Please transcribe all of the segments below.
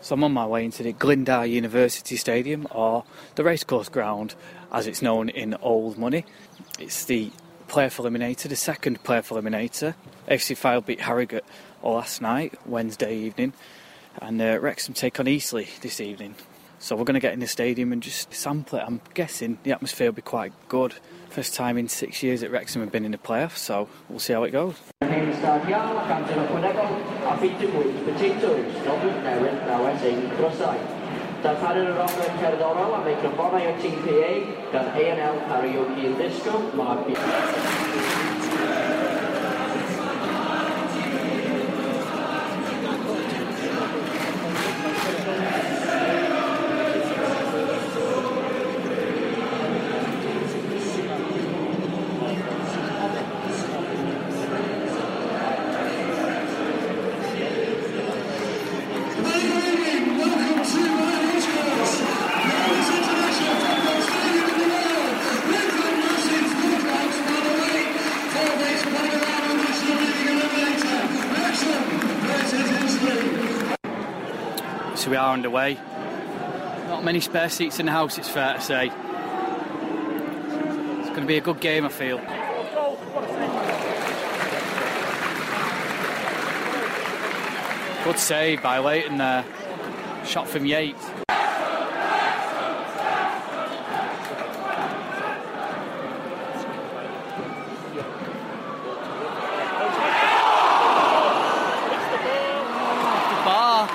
So I'm on my way into the Glyndŵr University Stadium, or the Racecourse Ground, as it's known in old money. It's the playoff eliminator, the second playoff eliminator. FC Fylde beat Harrogate last night, Wednesday evening, and uh, Wrexham take on Eastleigh this evening. So we're going to get in the stadium and just sample it. I'm guessing the atmosphere will be quite good. First time in six years at Wrexham have been in the playoffs, so we'll see how it goes. Cerddorol am o TPA gan A&L Mark B. We are underway. Not many spare seats in the house, it's fair to say. It's going to be a good game, I feel. Good save by Lainton there. Shot from Yates. Off the bar.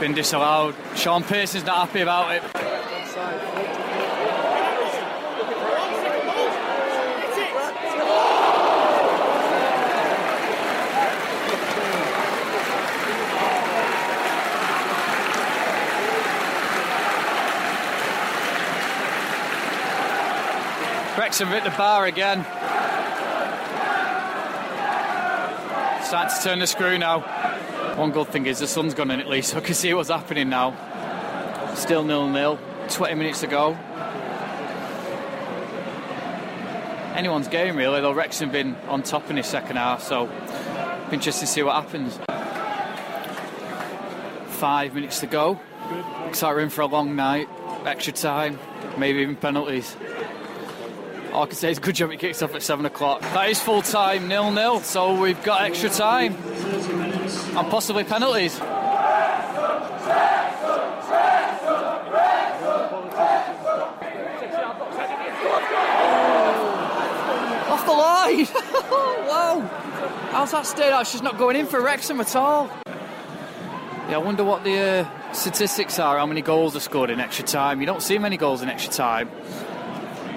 Been disallowed. Shaun Pearson's not happy about it. Wrexham hit the bar again. Starting to turn the screw now. One good thing is the sun's gone in at least, so I can see what's happening now. Still nil nil. 20 minutes to go. Anyone's game really, though Wrexham been on top in the second half, so interesting to see what happens. Five minutes to go. Looks like we're in for a long night. Extra time, maybe even penalties. All I can say is good job it kicks off at seven o'clock. That is full time, nil nil, so we've got extra time and possibly penalties. Off the line! Whoa! How's that stayed out? She's not going in for Wrexham at all. Yeah, I wonder what the uh, statistics are, how many goals are scored in extra time. You don't see many goals in extra time.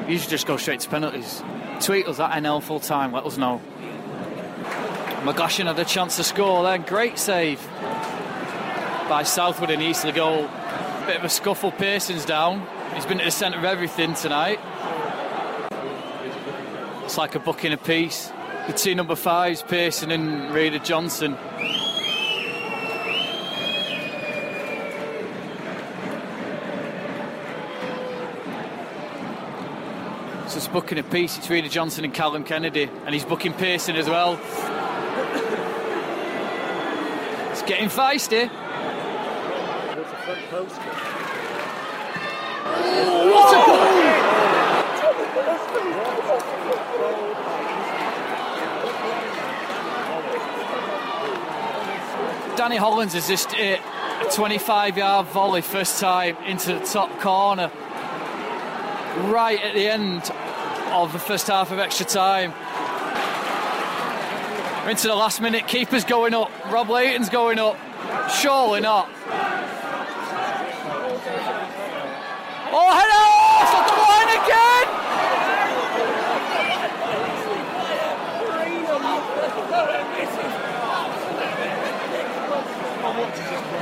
You should just go straight to penalties. Tweet us at NL full time, let us know. McGlashan had a chance to score then. Great save by Southwood and Eastleigh goal. Bit of a scuffle, Pearson's down. He's been at the centre of everything tonight. It's like a book in a piece. The two number fives, Pearson and Reda Johnson. So it's booking a piece. It's Reda Johnson and Callum Kennedy, and he's booking Pearson as well. It's getting feisty. What a goal! Danny Hollands has just hit a 25 yard volley first time into the top corner right at the end of the first half of extra time into the last minute. Keeper's going up. Rob Lainton's going up. Surely not. Oh, hello! It's on the line again!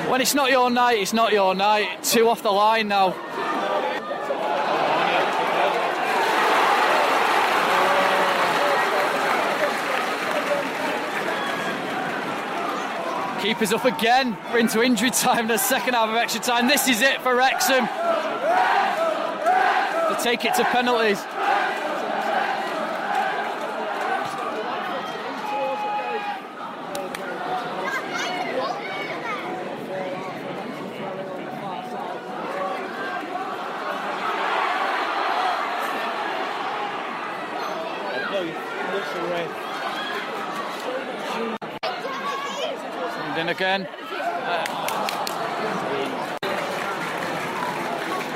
When it's not your night, it's not your night. Two off the line now. Keeper's up again. We're into injury time, in the second half of extra time. This is it for Wrexham. To take it to penalties. And in again.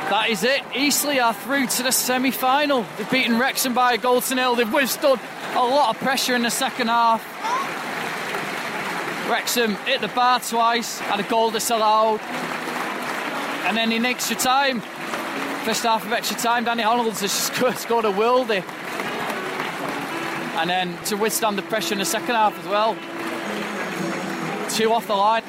That is it. Eastleigh are through to the semi final. They've beaten Wrexham by a goal to nil. They've withstood a lot of pressure in the second half. Wrexham hit the bar twice, had a goal disallowed. And then in extra time, first half of extra time, Danny Hollands has scored, scored a worldie. And then to withstand the pressure in the second half as well. Two off the line.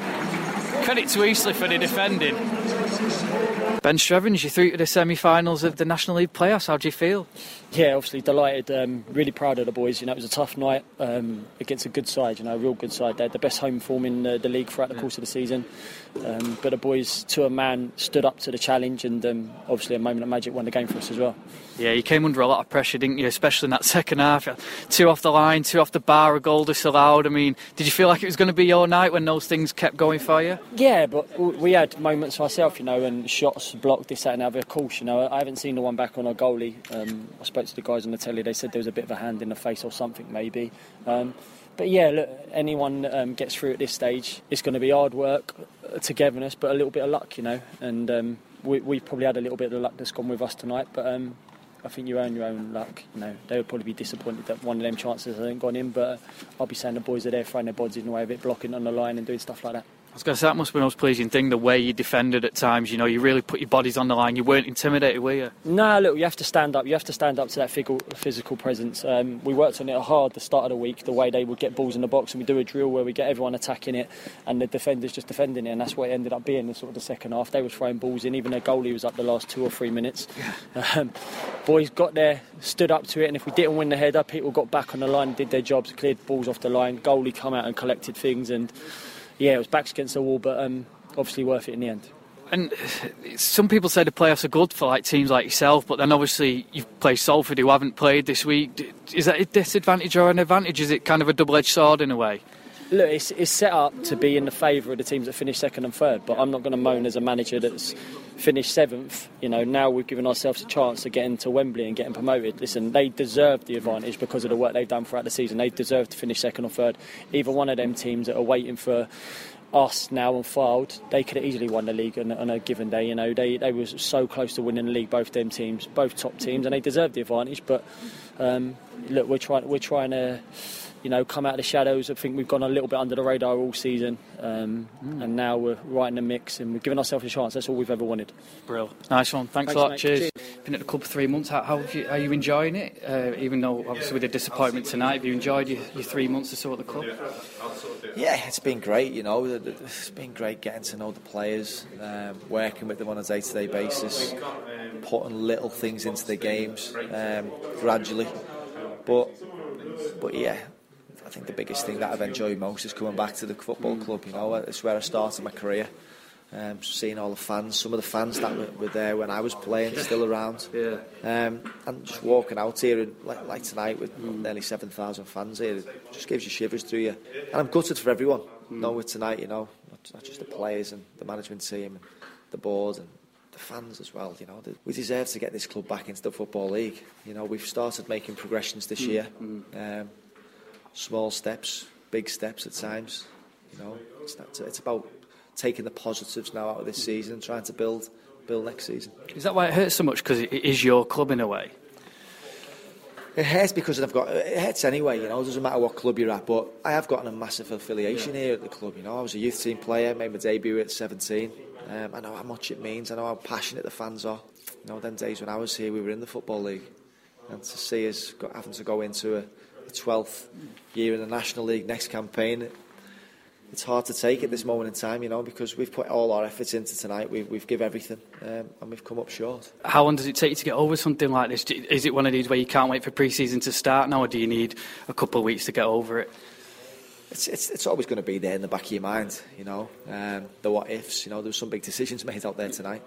Credit to Eastleigh for the defending. Ben Strevens, you're through to the semi finals of the National League playoffs. How do you feel? Yeah, obviously delighted. Um, really proud of the boys. You know, it was a tough night um, against a good side. You know, a real good side. They had the best home form in the, the league throughout the course of the season. Um, but the boys, to a man, stood up to the challenge, and um, obviously a moment of magic won the game for us as well. Yeah, you came under a lot of pressure, didn't you? Especially in that second half. Two off the line, two off the bar, a goal disallowed. I mean, did you feel like it was going to be your night when those things kept going for you? Yeah, but we had moments ourselves, you know, and shots blocked this, that, and the other. Of course, you know, I haven't seen the one back on our goalie. Um, I spoke to the guys on the telly. They said there was a bit of a hand in the face or something, maybe. Um, but yeah, look, anyone um, gets through at this stage, it's going to be hard work, uh, togetherness, but a little bit of luck, you know. And um, we, we've probably had a little bit of luck that's gone with us tonight, but um, I think you own your own luck. You know, they would probably be disappointed that one of them chances hasn't gone in, but I'll be saying the boys are there throwing their bodies in the way of it, blocking on the line and doing stuff like that. I was going to say that must be the most pleasing thing, the way you defended at times. You know, you really put your bodies on the line. You weren't intimidated, were you? No, look, you have to stand up. You have to stand up to that physical, presence. Um, we worked on it hard the start of the week, the way they would get balls in the box, and we do a drill where we get everyone attacking it, and the defenders just defending it, and that's what it ended up being. The sort of the second half, they were throwing balls in. Even their goalie was up the last two or three minutes. Um, boys got there, stood up to it, and if we didn't win the header, people got back on the line, did their jobs, cleared balls off the line. Goalie come out and collected things, and yeah, it was backs against the wall, but um, obviously worth it in the end. And some people say the playoffs are good for like teams like yourself, but then obviously you've played Salford who haven't played this week. Is that a disadvantage or an advantage? Is it kind of a double-edged sword in a way? Look, it's, it's set up to be in the favour of the teams that finish second and third, but I'm not going to moan as a manager that's finished seventh. You know, now we've given ourselves a chance to get into Wembley and getting promoted. Listen, they deserve the advantage because of the work they've done throughout the season. They deserve to finish second or third. Either one of them teams that are waiting for us now and Fylde, they could have easily won the league on, on, a given day. You know, they they were so close to winning the league, both them teams, both top teams, and they deserve the advantage. But um, look, we're trying we're trying to. You know, come out of the shadows. I think we've gone a little bit under the radar all season, um, mm. and now we're right in the mix, and we've given ourselves a chance. That's all we've ever wanted. Brill, nice one. Thanks, Thanks a lot. Mate. Cheers. Cheers. Been at the club for three months. How, how you, are you enjoying it? Uh, even though obviously with the disappointment tonight, have you enjoyed your, your three months or so at the club? Yeah, it's been great. You know, it's been great getting to know the players, um, working with them on a day-to-day basis, putting little things into the games um, gradually. But, but yeah, I think the biggest thing that I've enjoyed most is coming back to the football club. You know, it's where I started my career. Um, seeing all the fans, some of the fans that were, were there when I was playing, still around. Yeah. Um, and just walking out here, and like, like tonight with mm. nearly 7,000 fans here, it just gives you shivers through you. And I'm gutted for everyone. Mm. No, with tonight, you know, not, not just the players and the management team and the board and the fans as well. You know, we deserve to get this club back into the football league. You know, we've started making progressions this mm. year. Mm. Um, small steps, big steps at times. You know, it's, it's about taking the positives now out of this season and trying to build build next season. Is that why it hurts so much? Because it is your club in a way. It hurts because I've got it hurts anyway. You know, it doesn't matter what club you're at. But I have gotten a massive affiliation yeah. here at the club. You know, I was a youth team player, made my debut at 17. Um, I know how much it means. I know how passionate the fans are. You know, then days when I was here, we were in the football league, and to see us having to go into a, a 12th year in the National League next campaign, it's hard to take at this moment in time, you know, because we've put all our efforts into tonight. We've, we've give everything, um, and we've come up short. How long does it take you to get over something like this? Is it one of these where you can't wait for pre-season to start now, or do you need a couple of weeks to get over it? It's, it's, it's always going to be there in the back of your mind, you know. Um, the what ifs, you know. There were some big decisions made out there tonight.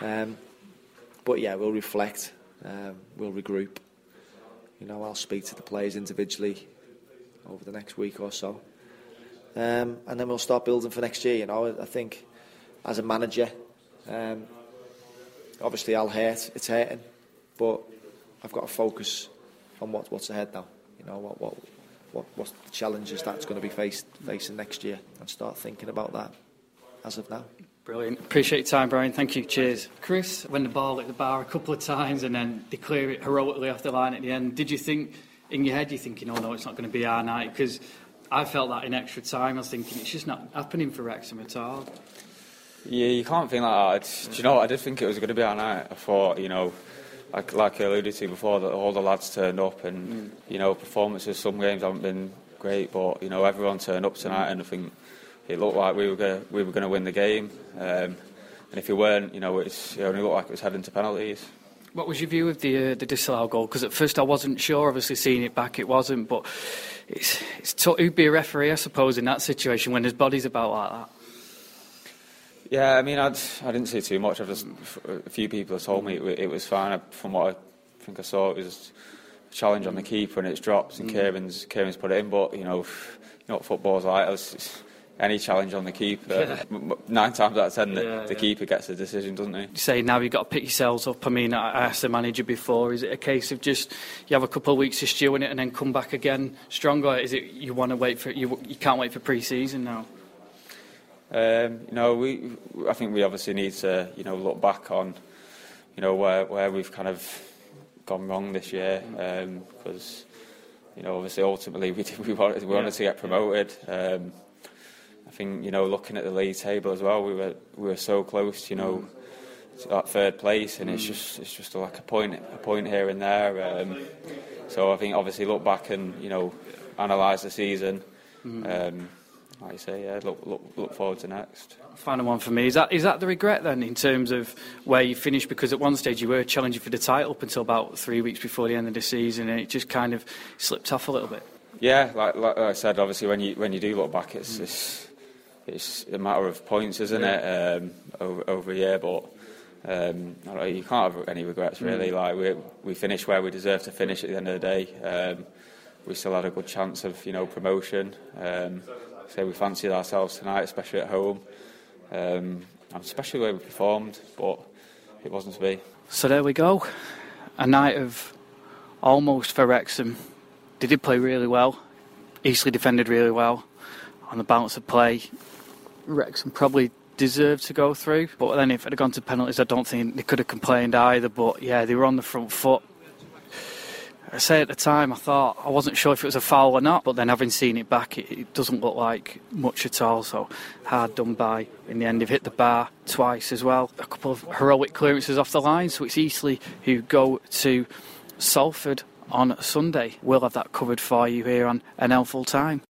Um, but yeah, we'll reflect. Um, we'll regroup. You know, I'll speak to the players individually over the next week or so. Um, and then we'll start building for next year. You know, I think as a manager, um, obviously I'll hurt. It's hurting, but I've got to focus on what, what's ahead now. You know, what what what what's the challenges that's going to be faced facing next year, and start thinking about that as of now. Brilliant. Appreciate your time, Bryan. Thank you. Cheers. Chris, when the ball hit the bar a couple of times and then they clear it heroically off the line at the end, did you think, in your head, you're thinking, oh no, it's not going to be our night? Because I felt that in extra time. I was thinking, it's just not happening for Wrexham at all. Yeah, you can't think like that. Do you know, I did think it was going to be our night. I thought, you know, like, like I alluded to before, that all the lads turned up and, mm. you know, performances, some games haven't been great, but, you know, everyone turned up tonight and I think it looked like we were gonna, we were going to win the game. Um, and if we weren't, you know, it only looked like it was heading to penalties. What was your view of the uh, the disallowed goal? Because at first I wasn't sure. Obviously, seeing it back, it wasn't. But it's it's t- who'd be a referee, I suppose, in that situation when his body's about like that. Yeah, I mean, I'd, I didn't see too much. I've just a few people have told me it, it was fine. From what I think I saw, it was a challenge on the keeper and it's dropped, and mm. Kieran's Kieran's put it in. But you know, you know what football's like. It's, it's, any challenge on the keeper. Yeah. Nine times out of ten, the, yeah, the yeah. keeper gets the decision, doesn't he? You say now you've got to pick yourselves up. I mean, I asked the manager before, is it a case of just you have a couple of weeks to stew in it and then come back again stronger? Is it you want to wait for you? You can't wait for pre-season now. Um, you know, we I think we obviously need to you know look back on you know where where we've kind of gone wrong this year because. Um, you know, obviously, ultimately, we, we wanted, we wanted to get promoted. Um, I think you know, looking at the league table as well, we were we were so close, you know, to that third place, and it's just it's just like a point a point here and there. Um, so I think obviously look back and you know analyse the season. Um, like I say, yeah, look, look, look forward to next. Final one for me is that is that the regret then in terms of where you finished? Because at one stage you were challenging for the title up until about three weeks before the end of the season, and it just kind of slipped off a little bit. Yeah, like, like I said, obviously when you when you do look back, it's, mm. it's it's a matter of points, isn't yeah. it, um, over, over a year? But um, you can't have any regrets, really. Mm. Like we we finished where we deserve to finish at the end of the day. Um, we still had a good chance of you know promotion. Um, so we fancied ourselves tonight, especially at home, um, and especially where we performed. But it wasn't to be. So there we go, a night of almost for Wrexham. They did play really well. Eastleigh defended really well on the balance of play. Wrexham probably deserved to go through. But then if it had gone to penalties, I don't think they could have complained either. But yeah, they were on the front foot. I say at the time, I thought I wasn't sure if it was a foul or not, but then having seen it back, it, it doesn't look like much at all. So hard done by. In the end, they've hit the bar twice as well. A couple of heroic clearances off the line. So it's Eastleigh who go to Salford on Sunday. We'll have that covered for you here on NL Full Time.